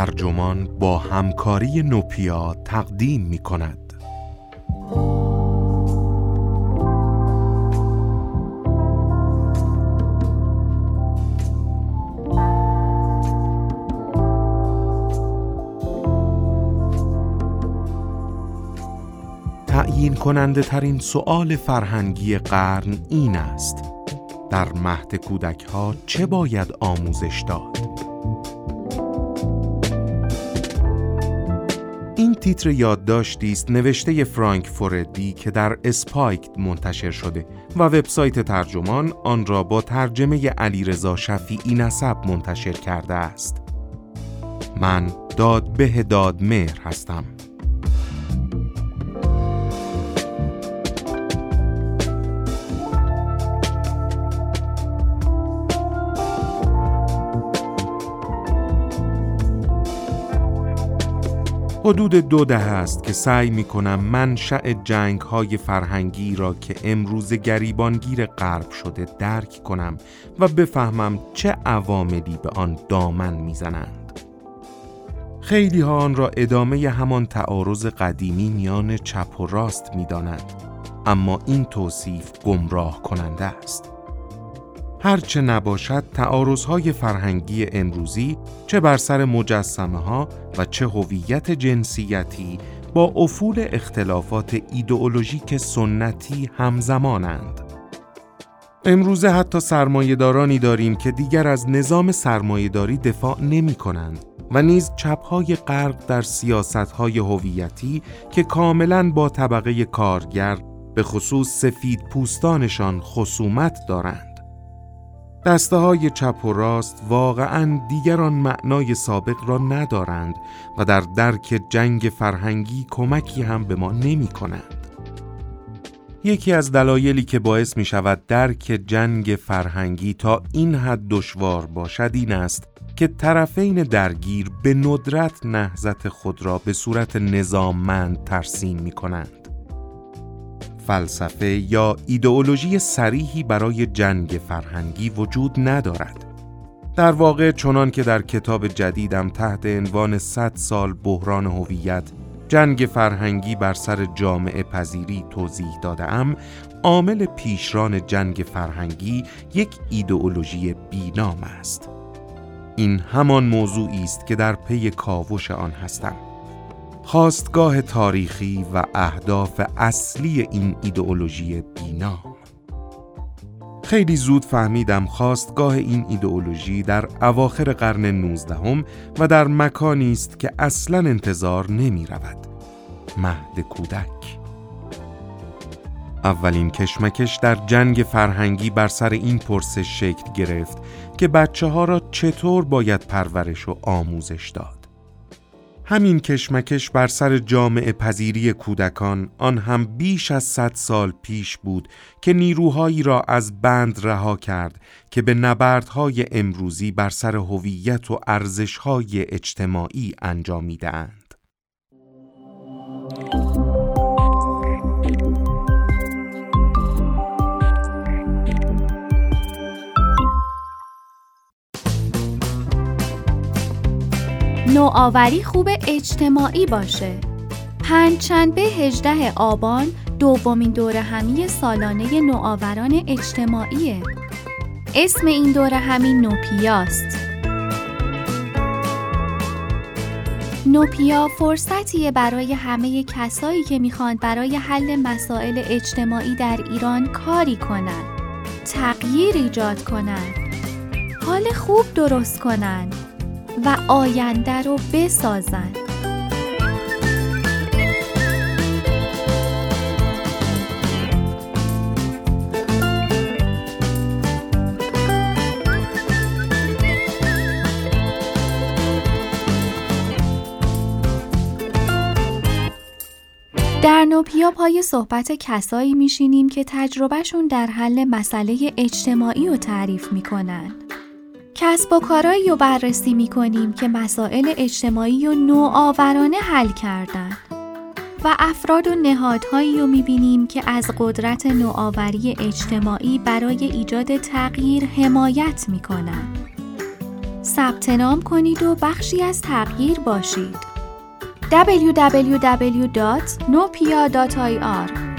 ترجمان با همکاری نوپیا تقدیم می کند. تعیین کننده ترین سؤال فرهنگی قرن این است در مهد کودک ها چه باید آموزش داد؟ این تیتر یادداشتی است نوشته فرانک فوردی که در اسپایک منتشر شده و وبسایت ترجمان آن را با ترجمه علیرضا شفیعی نسب منتشر کرده است. من داد به داد مهر هستم. حدود دو دهه است که سعی می کنم منشأ جنگ های فرهنگی را که امروز گریبانگیر غرب شده درک کنم و بفهمم چه عواملی به آن دامن می‌زنند. خیلی ها آن را ادامه همان تعارض قدیمی میان چپ و راست می دانند. اما این توصیف گمراه کننده است. هرچه نباشد تعارضهای فرهنگی امروزی چه بر سر مجسمه ها و چه هویت جنسیتی با افول اختلافات ایدئولوژیک سنتی همزمانند. امروزه حتی سرمایهدارانی داریم که دیگر از نظام سرمایهداری دفاع نمی کنند و نیز چپهای غرق در سیاستهای هویتی که کاملا با طبقه کارگر به خصوص سفید پوستانشان خصومت دارند. دسته های چپ و راست واقعا دیگران معنای سابق را ندارند و در درک جنگ فرهنگی کمکی هم به ما نمی کنند. یکی از دلایلی که باعث می شود درک جنگ فرهنگی تا این حد دشوار باشد این است که طرفین درگیر به ندرت نهزت خود را به صورت نظاممند ترسیم می کنند. فلسفه یا ایدئولوژی سریحی برای جنگ فرهنگی وجود ندارد. در واقع چنان که در کتاب جدیدم تحت عنوان 100 سال بحران هویت جنگ فرهنگی بر سر جامعه پذیری توضیح دادم عامل پیشران جنگ فرهنگی یک ایدئولوژی بینام است این همان موضوعی است که در پی کاوش آن هستم خواستگاه تاریخی و اهداف اصلی این ایدئولوژی بینام خیلی زود فهمیدم خواستگاه این ایدئولوژی در اواخر قرن 19 و در مکانی است که اصلا انتظار نمی رود. مهد کودک اولین کشمکش در جنگ فرهنگی بر سر این پرسش شکل گرفت که بچه ها را چطور باید پرورش و آموزش داد. همین کشمکش بر سر جامعه پذیری کودکان آن هم بیش از صد سال پیش بود که نیروهایی را از بند رها کرد که به نبردهای امروزی بر سر هویت و ارزشهای اجتماعی انجامیدهاند. نوآوری خوب اجتماعی باشه. پنجشنبه 18 آبان دومین دوره همی سالانه نوآوران اجتماعیه. اسم این دوره همی نوپیاست نوپیا فرصتیه برای همه کسایی که می‌خوان برای حل مسائل اجتماعی در ایران کاری کنن. تغییر ایجاد کنن. حال خوب درست کنن. و آینده رو بسازن در نوپیا پای صحبت کسایی میشینیم که تجربهشون در حل مسئله اجتماعی رو تعریف می‌کنن. کسب و کارایی رو بررسی می کنیم که مسائل اجتماعی و نوآورانه حل کردن و افراد و نهادهایی رو می بینیم که از قدرت نوآوری اجتماعی برای ایجاد تغییر حمایت می کنن. ثبت نام کنید و بخشی از تغییر باشید. www.nopia.ir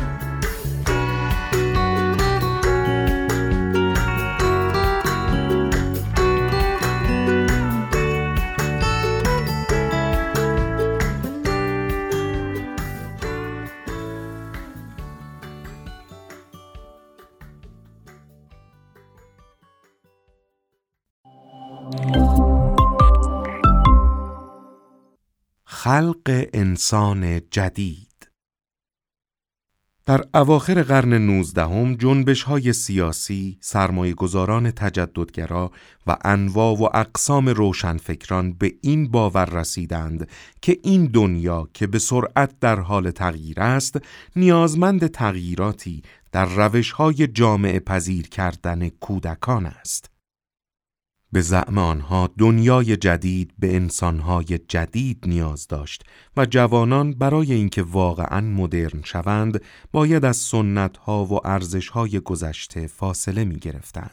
خلق انسان جدید در اواخر قرن نوزدهم جنبش های سیاسی، سرمایه گذاران تجددگرا و انواع و اقسام روشنفکران به این باور رسیدند که این دنیا که به سرعت در حال تغییر است، نیازمند تغییراتی در روش های جامعه پذیر کردن کودکان است. به زعم آنها دنیای جدید به انسانهای جدید نیاز داشت و جوانان برای اینکه واقعا مدرن شوند باید از سنتها و ارزشهای گذشته فاصله می گرفتند.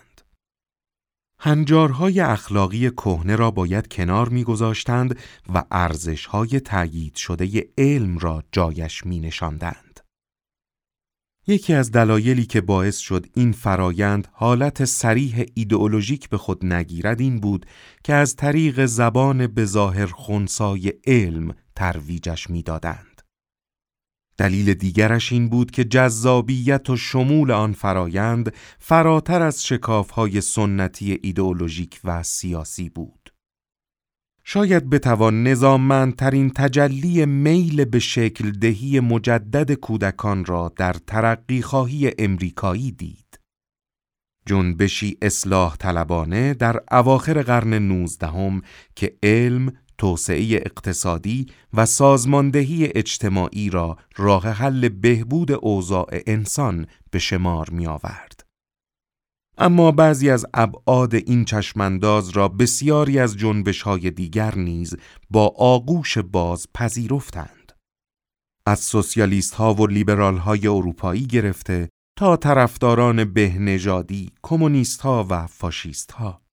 هنجارهای اخلاقی کهنه را باید کنار میگذاشتند و ارزشهای تأیید شده علم را جایش می نشاندند. یکی از دلایلی که باعث شد این فرایند حالت سریح ایدئولوژیک به خود نگیرد این بود که از طریق زبان بظاهر خونسای علم ترویجش می‌دادند. دلیل دیگرش این بود که جذابیت و شمول آن فرایند فراتر از شکافهای سنتی ایدئولوژیک و سیاسی بود. شاید بتوان نظاممندترین تجلی میل به شکل دهی مجدد کودکان را در ترقی خواهی امریکایی دید. جنبشی اصلاح طلبانه در اواخر قرن نوزدهم که علم، توسعه اقتصادی و سازماندهی اجتماعی را راه حل بهبود اوضاع انسان به شمار می آورد. اما بعضی از ابعاد این چشمانداز را بسیاری از جنبش های دیگر نیز با آغوش باز پذیرفتند. از سوسیالیست ها و لیبرال های اروپایی گرفته تا طرفداران بهنژادی، کمونیست ها و فاشیست ها.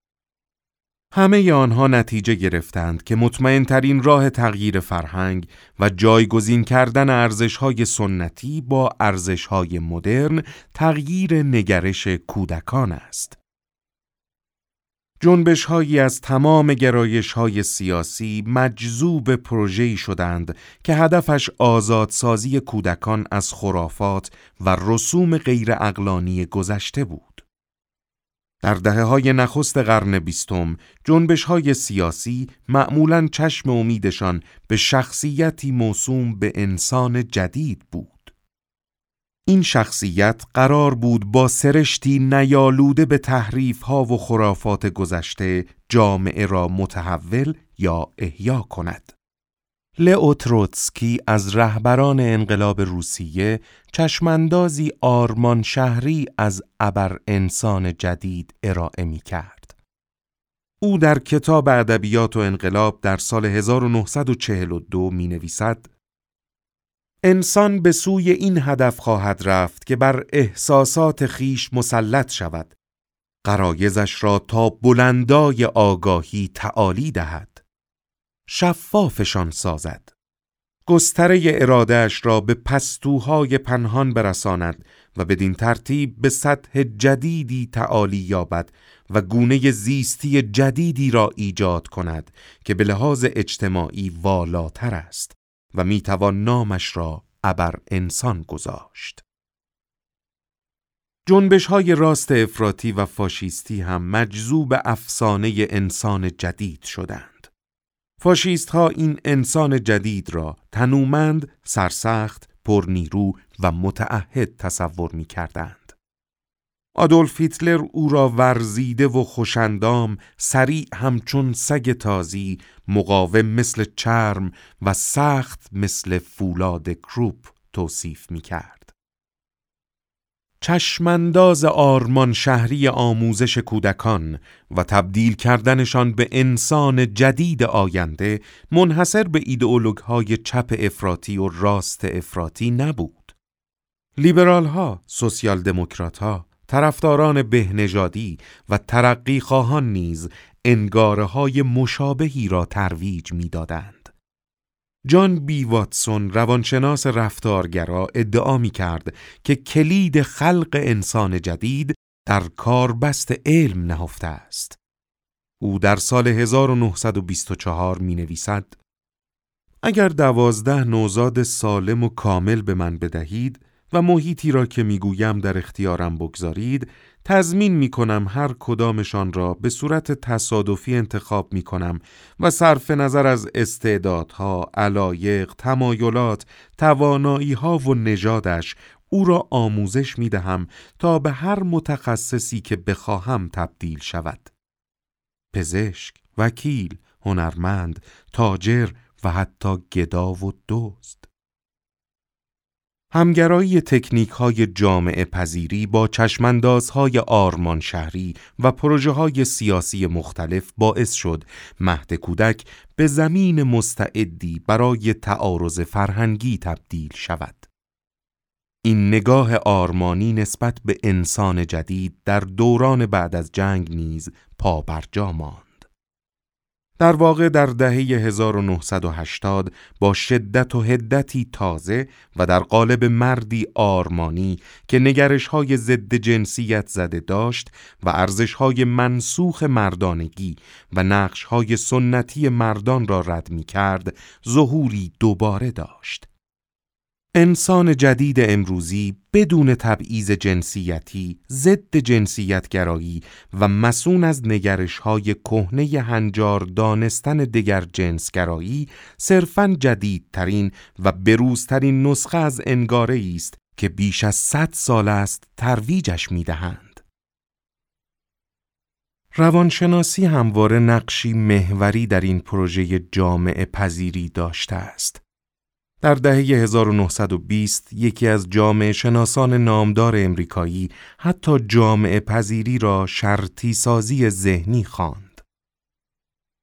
همه آنها نتیجه گرفتند که مطمئن ترین راه تغییر فرهنگ و جایگزین کردن ارزشهای سنتی با ارزشهای مدرن تغییر نگرش کودکان است. جنبش هایی از تمام گرایش های سیاسی مجذوب پروژه‌ای شدند که هدفش آزادسازی کودکان از خرافات و رسوم غیر اقلانی گذشته بود. در دهه های نخست قرن بیستم جنبش های سیاسی معمولا چشم امیدشان به شخصیتی موسوم به انسان جدید بود. این شخصیت قرار بود با سرشتی نیالوده به تحریف ها و خرافات گذشته جامعه را متحول یا احیا کند. لئو تروتسکی از رهبران انقلاب روسیه چشماندازی آرمان شهری از ابر انسان جدید ارائه می کرد. او در کتاب ادبیات و انقلاب در سال 1942 می نویسد انسان به سوی این هدف خواهد رفت که بر احساسات خیش مسلط شود قرایزش را تا بلندای آگاهی تعالی دهد شفافشان سازد گستره ارادهش را به پستوهای پنهان برساند و بدین ترتیب به سطح جدیدی تعالی یابد و گونه زیستی جدیدی را ایجاد کند که به لحاظ اجتماعی والاتر است و می‌توان نامش را ابر انسان گذاشت. جنبش های راست افراطی و فاشیستی هم مجذوب افسانه انسان جدید شدند. فاشیست ها این انسان جدید را تنومند، سرسخت، پرنیرو و متعهد تصور می کردند. آدولف هیتلر او را ورزیده و خوشندام، سریع همچون سگ تازی، مقاوم مثل چرم و سخت مثل فولاد کروپ توصیف می کرد. چشمانداز آرمان شهری آموزش کودکان و تبدیل کردنشان به انسان جدید آینده منحصر به ایدئولوگ های چپ افراطی و راست افراطی نبود. لیبرال ها، سوسیال دموکرات ها، طرفداران بهنژادی و ترقی خواهان نیز انگاره های مشابهی را ترویج می‌دادند. جان بی واتسون روانشناس رفتارگرا ادعا می کرد که کلید خلق انسان جدید در کاربست علم نهفته است. او در سال 1924 می نویسد اگر دوازده نوزاد سالم و کامل به من بدهید و محیطی را که می‌گویم در اختیارم بگذارید تضمین می کنم هر کدامشان را به صورت تصادفی انتخاب می کنم و صرف نظر از استعدادها، علایق، تمایلات، توانایی ها و نژادش او را آموزش می دهم تا به هر متخصصی که بخواهم تبدیل شود. پزشک، وکیل، هنرمند، تاجر و حتی گدا و دزد. همگرایی تکنیک های جامعه پذیری با چشمندازهای آرمان شهری و پروژه های سیاسی مختلف باعث شد مهد کودک به زمین مستعدی برای تعارض فرهنگی تبدیل شود. این نگاه آرمانی نسبت به انسان جدید در دوران بعد از جنگ نیز پابرجا ماند. در واقع در دهه 1980 با شدت و هدتی تازه و در قالب مردی آرمانی که نگرش های ضد جنسیت زده داشت و ارزش های منسوخ مردانگی و نقش های سنتی مردان را رد می کرد ظهوری دوباره داشت. انسان جدید امروزی بدون تبعیض جنسیتی، ضد جنسیتگرایی و مسون از نگرش های کهنه هنجار دانستن دگر جنسگرایی صرفاً جدیدترین و بروزترین نسخه از انگاره است که بیش از صد سال است ترویجش می‌دهند. روانشناسی همواره نقشی محوری در این پروژه جامعه پذیری داشته است. در دهه 1920 یکی از جامعه شناسان نامدار امریکایی حتی جامعه پذیری را شرطی سازی ذهنی خواند.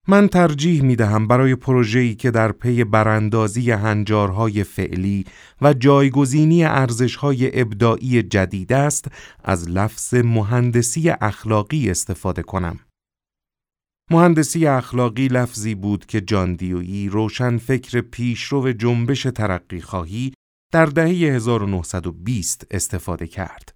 من ترجیح می دهم برای پروژه‌ای که در پی براندازی هنجارهای فعلی و جایگزینی ارزشهای ابداعی جدید است از لفظ مهندسی اخلاقی استفاده کنم. مهندسی اخلاقی لفظی بود که جاندیویی روشن فکر پیشرو جنبش ترقی خواهی در دهه 1920 استفاده کرد.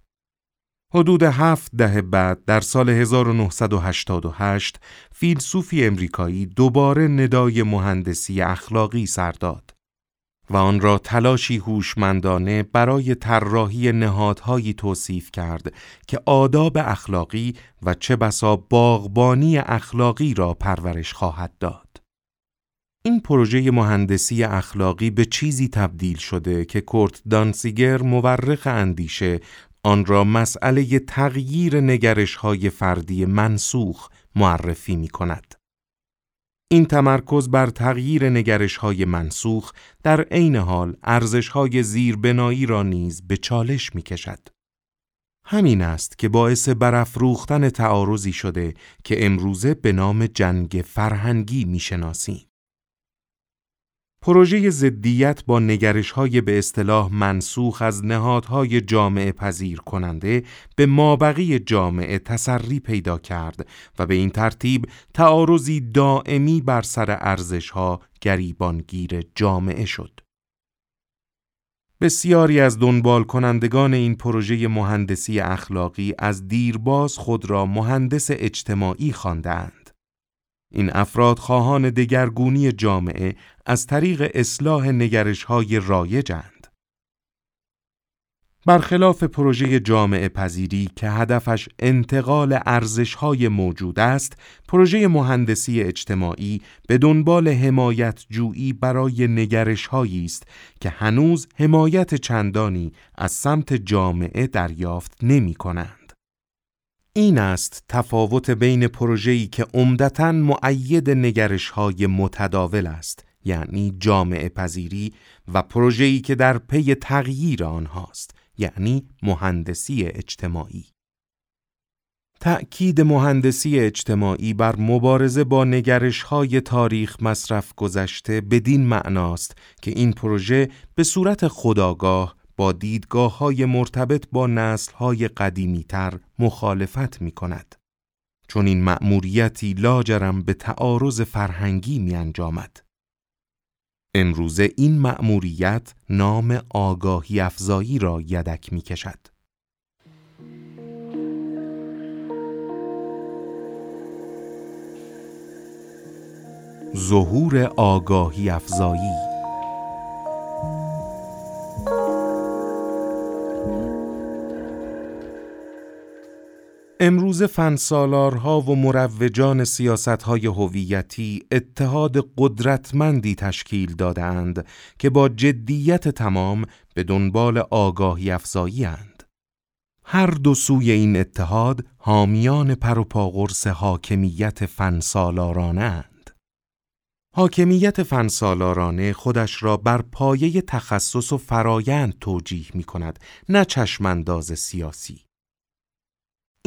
حدود هفت دهه بعد در سال 1988 فیلسوفی امریکایی دوباره ندای مهندسی اخلاقی سر داد. و آن را تلاشی هوشمندانه برای طراحی نهادهایی توصیف کرد که آداب اخلاقی و چه بسا باغبانی اخلاقی را پرورش خواهد داد. این پروژه مهندسی اخلاقی به چیزی تبدیل شده که کورت دانسیگر مورخ اندیشه آن را مسئله تغییر نگرش های فردی منسوخ معرفی می کند. این تمرکز بر تغییر نگرش های منسوخ در عین حال ارزش های زیربنایی را نیز به چالش می کشد. همین است که باعث برافروختن تعارضی شده که امروزه به نام جنگ فرهنگی می شناسیم. پروژه زدیت با نگرش های به اصطلاح منسوخ از نهادهای جامعه پذیر کننده به مابقی جامعه تسری پیدا کرد و به این ترتیب تعارضی دائمی بر سر ارزش ها گریبانگیر جامعه شد. بسیاری از دنبال کنندگان این پروژه مهندسی اخلاقی از دیرباز خود را مهندس اجتماعی خواندند. این افراد خواهان دگرگونی جامعه از طریق اصلاح نگرش های رایجند. برخلاف پروژه جامعه پذیری که هدفش انتقال ارزش های موجود است، پروژه مهندسی اجتماعی به دنبال حمایت جویی برای نگرش است که هنوز حمایت چندانی از سمت جامعه دریافت نمی کنند. این است تفاوت بین پروژه‌ای که عمدتا معید نگرش های متداول است یعنی جامعه پذیری و پروژه‌ای که در پی تغییر آنهاست یعنی مهندسی اجتماعی. تأکید مهندسی اجتماعی بر مبارزه با نگرش های تاریخ مصرف گذشته بدین معناست که این پروژه به صورت خداگاه با دیدگاه های مرتبط با نسل های قدیمی تر مخالفت می کند. چون این مأموریتی لاجرم به تعارض فرهنگی می انجامد. امروزه این مأموریت نام آگاهی افزایی را یدک می کشد. ظهور آگاهی افزایی امروز فنسالارها و مروجان سیاستهای هویتی اتحاد قدرتمندی تشکیل دادهاند که با جدیت تمام به دنبال آگاهی افزایی اند. هر دو سوی این اتحاد حامیان پروپاگرس حاکمیت فنسالارانه اند. حاکمیت فنسالارانه خودش را بر پایه تخصص و فرایند توجیه می کند نه چشمانداز سیاسی.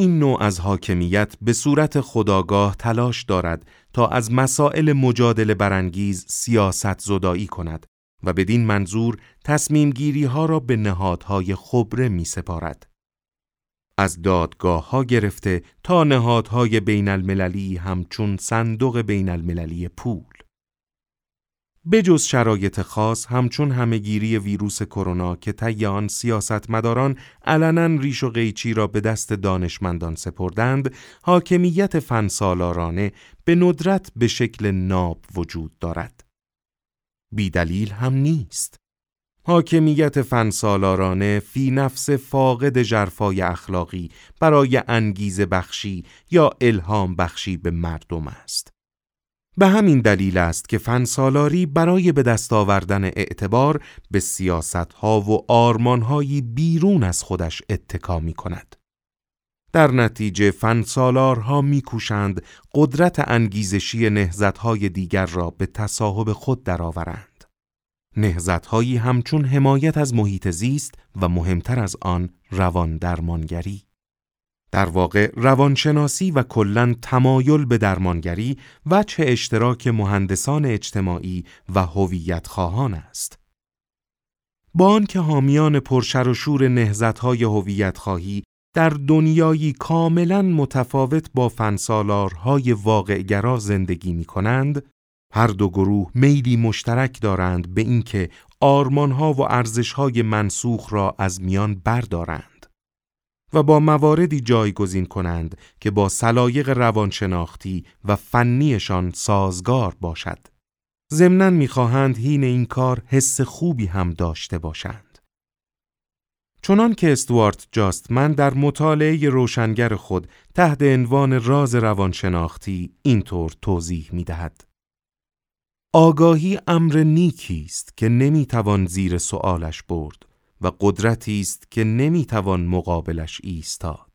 این نوع از حاکمیت به صورت خداگاه تلاش دارد تا از مسائل مجادله برانگیز سیاست زدایی کند و بدین منظور تصمیم گیری ها را به نهادهای خبره می سپارد. از دادگاه ها گرفته تا نهادهای بین المللی همچون صندوق بین المللی پول. بجز شرایط خاص همچون همهگیری ویروس کرونا که طی آن سیاستمداران علنا ریش و قیچی را به دست دانشمندان سپردند حاکمیت فنسالارانه به ندرت به شکل ناب وجود دارد. بیدلیل هم نیست. حاکمیت فنسالارانه فی نفس فاقد جرفای اخلاقی برای انگیزه بخشی یا الهام بخشی به مردم است. به همین دلیل است که فنسالاری برای به دست آوردن اعتبار به سیاست ها و آرمان بیرون از خودش اتکا می کند. در نتیجه فنسالارها میکوشند قدرت انگیزشی نهزتهای دیگر را به تصاحب خود درآورند. نهزتهایی همچون حمایت از محیط زیست و مهمتر از آن روان درمانگری. در واقع روانشناسی و کلا تمایل به درمانگری چه اشتراک مهندسان اجتماعی و هویت خواهان است. با آنکه حامیان پرشر و شور نهضت‌های هویت خواهی در دنیایی کاملا متفاوت با فنسالارهای واقعگرا زندگی می کنند، هر دو گروه میلی مشترک دارند به اینکه آرمانها و ارزشهای منسوخ را از میان بردارند. و با مواردی جایگزین کنند که با سلایق روانشناختی و فنیشان سازگار باشد. ضمناً می‌خواهند هین این کار حس خوبی هم داشته باشند. چنان که استوارت جاستمن در مطالعه روشنگر خود تحت عنوان راز روانشناختی اینطور توضیح می دهد. آگاهی امر نیکی است که نمی‌توان زیر سوالش برد و قدرتی است که نمی‌توان مقابلش ایستاد.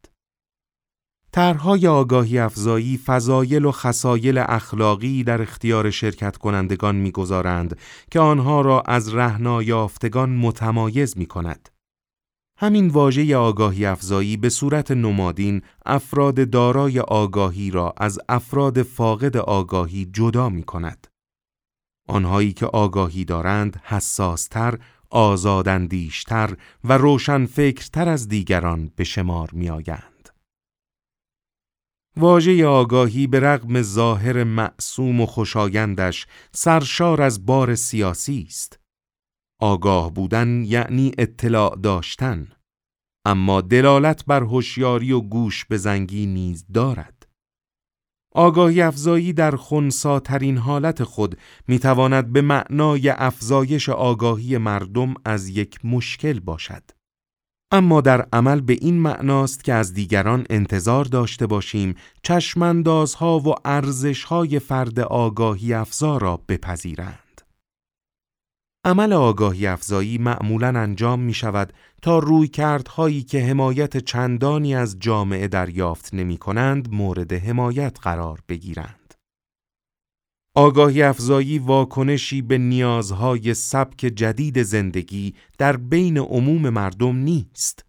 طرحهای آگاهی افزایی فضایل و خسایل اخلاقی در اختیار شرکت کنندگان می‌گذارند که آنها را از رهنا یافتگان متمایز می کند. همین واژه آگاهی افزایی به صورت نمادین افراد دارای آگاهی را از افراد فاقد آگاهی جدا می کند. آنهایی که آگاهی دارند حساستر آزاداندیشتر و روشنفکرتر از دیگران به شمار می آگند. واژه آگاهی به رغم ظاهر معصوم و خوشایندش سرشار از بار سیاسی است. آگاه بودن یعنی اطلاع داشتن، اما دلالت بر هوشیاری و گوش به زنگی نیز دارد. آگاهی افزایی در خونساترین حالت خود می‌تواند به معنای افزایش آگاهی مردم از یک مشکل باشد. اما در عمل به این معناست که از دیگران انتظار داشته باشیم چشماندازها و ارزشهای فرد آگاهی افزا را بپذیرند. عمل آگاهی افزایی معمولا انجام می شود تا روی کردهایی که حمایت چندانی از جامعه دریافت نمی کنند مورد حمایت قرار بگیرند. آگاهی افزایی واکنشی به نیازهای سبک جدید زندگی در بین عموم مردم نیست.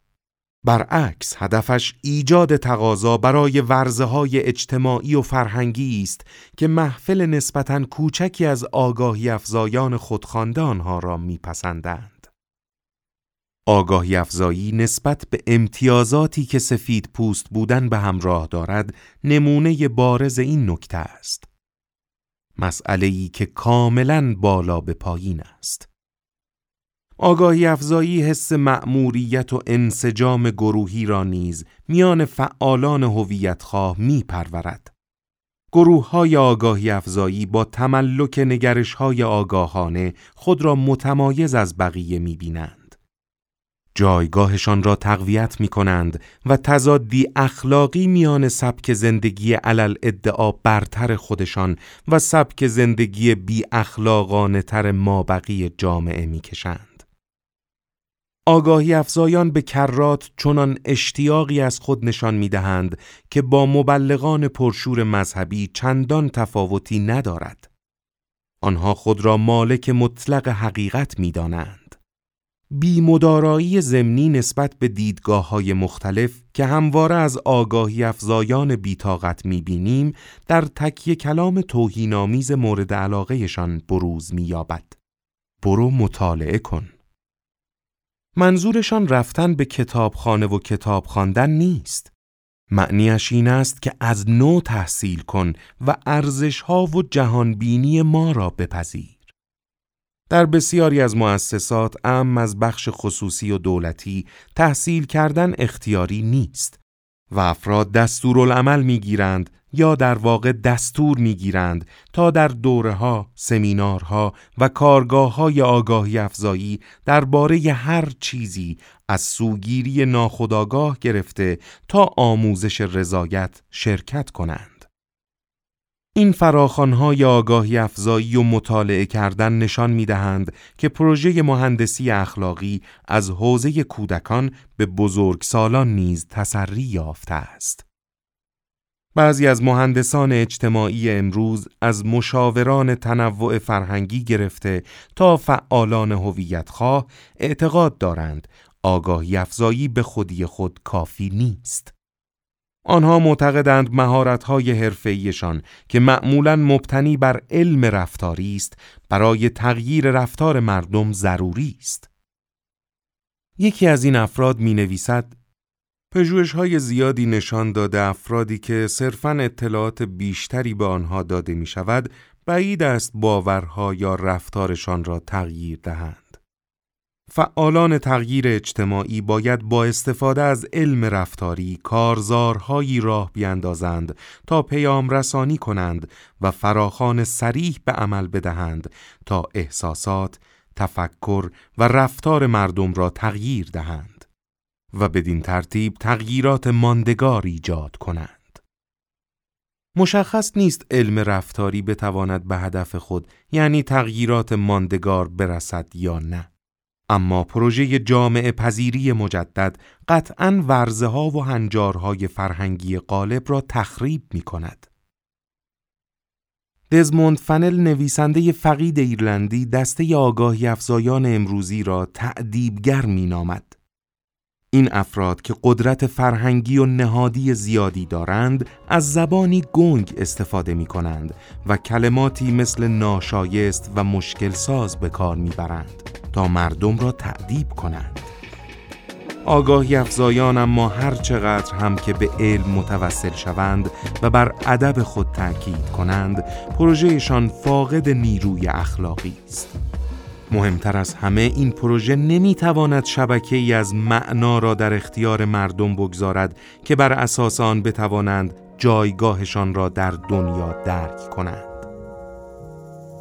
برعکس هدفش ایجاد تقاضا برای ورزه های اجتماعی و فرهنگی است که محفل نسبتاً کوچکی از آگاهی افزایان خودخوانده آنها را میپسندند. آگاهی افزایی نسبت به امتیازاتی که سفید پوست بودن به همراه دارد نمونه بارز این نکته است. مسئله ای که کاملا بالا به پایین است. آگاهی افزایی حس مأموریت و انسجام گروهی را نیز میان فعالان هویتخواه می پرورد. گروه های آگاهی افزایی با تملک نگرش های آگاهانه خود را متمایز از بقیه می بینند. جایگاهشان را تقویت می کنند و تضادی اخلاقی میان سبک زندگی علل ادعا برتر خودشان و سبک زندگی بی اخلاقانه تر مابقی جامعه می کشند. آگاهی افزایان به کرات چنان اشتیاقی از خود نشان می دهند که با مبلغان پرشور مذهبی چندان تفاوتی ندارد. آنها خود را مالک مطلق حقیقت می دانند. بیمدارایی زمینی نسبت به دیدگاه های مختلف که همواره از آگاهی افزایان بیتاقت می بینیم در تکیه کلام توهینآمیز مورد علاقهشان بروز می یابد. برو مطالعه کن. منظورشان رفتن به کتابخانه و کتاب خواندن نیست. معنیش این است که از نو تحصیل کن و ارزشها و جهانبینی ما را بپذیر. در بسیاری از مؤسسات ام از بخش خصوصی و دولتی تحصیل کردن اختیاری نیست و افراد دستورالعمل می‌گیرند یا در واقع دستور می‌گیرند تا در دوره ها، سمینارها و کارگاه های آگاهی افزایی درباره هر چیزی از سوگیری ناخودآگاه گرفته تا آموزش رضایت شرکت کنند. این فراخانهای آگاهی افزایی و مطالعه کردن نشان می دهند که پروژه مهندسی اخلاقی از حوزه کودکان به بزرگسالان نیز تسری یافته است. بعضی از مهندسان اجتماعی امروز از مشاوران تنوع فرهنگی گرفته تا فعالان هویتخواه اعتقاد دارند آگاهی افزایی به خودی خود کافی نیست. آنها معتقدند مهارت‌های حرفه‌ایشان که معمولاً مبتنی بر علم رفتاری است برای تغییر رفتار مردم ضروری است. یکی از این افراد می نویسد های زیادی نشان داده افرادی که صرفاً اطلاعات بیشتری به آنها داده می شود بعید است باورها یا رفتارشان را تغییر دهند. فعالان تغییر اجتماعی باید با استفاده از علم رفتاری کارزارهایی راه بیندازند تا پیام رسانی کنند و فراخان سریح به عمل بدهند تا احساسات، تفکر و رفتار مردم را تغییر دهند و بدین ترتیب تغییرات ماندگار ایجاد کنند. مشخص نیست علم رفتاری بتواند به هدف خود یعنی تغییرات ماندگار برسد یا نه. اما پروژه جامعه پذیری مجدد قطعا ورزه ها و هنجارهای فرهنگی غالب را تخریب می کند. دزموند فنل نویسنده فقید ایرلندی دسته آگاهی افزایان امروزی را تعدیبگر می نامد. این افراد که قدرت فرهنگی و نهادی زیادی دارند از زبانی گنگ استفاده می کنند و کلماتی مثل ناشایست و مشکل ساز به کار می برند تا مردم را تعدیب کنند. آگاهی افزایان اما هر چقدر هم که به علم متوسل شوند و بر ادب خود تاکید کنند پروژهشان فاقد نیروی اخلاقی است. مهمتر از همه این پروژه نمی‌تواند شبکه ای از معنا را در اختیار مردم بگذارد که بر اساس آن بتوانند جایگاهشان را در دنیا درک کنند.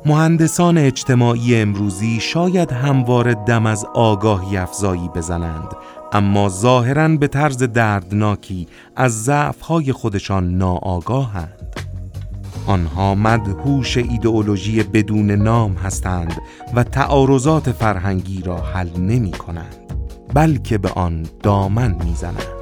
مهندسان اجتماعی امروزی شاید همواره دم از آگاهی افزایی بزنند اما ظاهرا به طرز دردناکی از ضعف‌های خودشان ناآگاهند. آنها مدهوش ایدئولوژی بدون نام هستند و تعارضات فرهنگی را حل نمی کنند بلکه به آن دامن می‌زنند.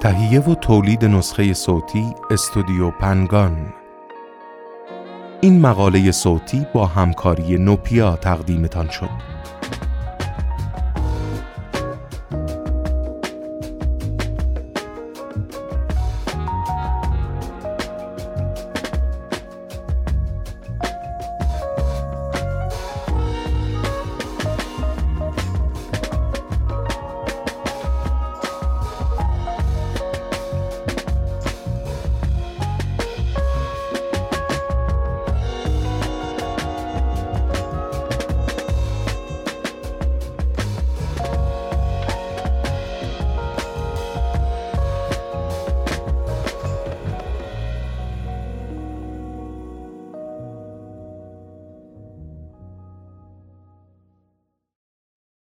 تهیه و تولید نسخه صوتی استودیو پنگان این مقاله صوتی با همکاری نوپیا تقدیمتان شد.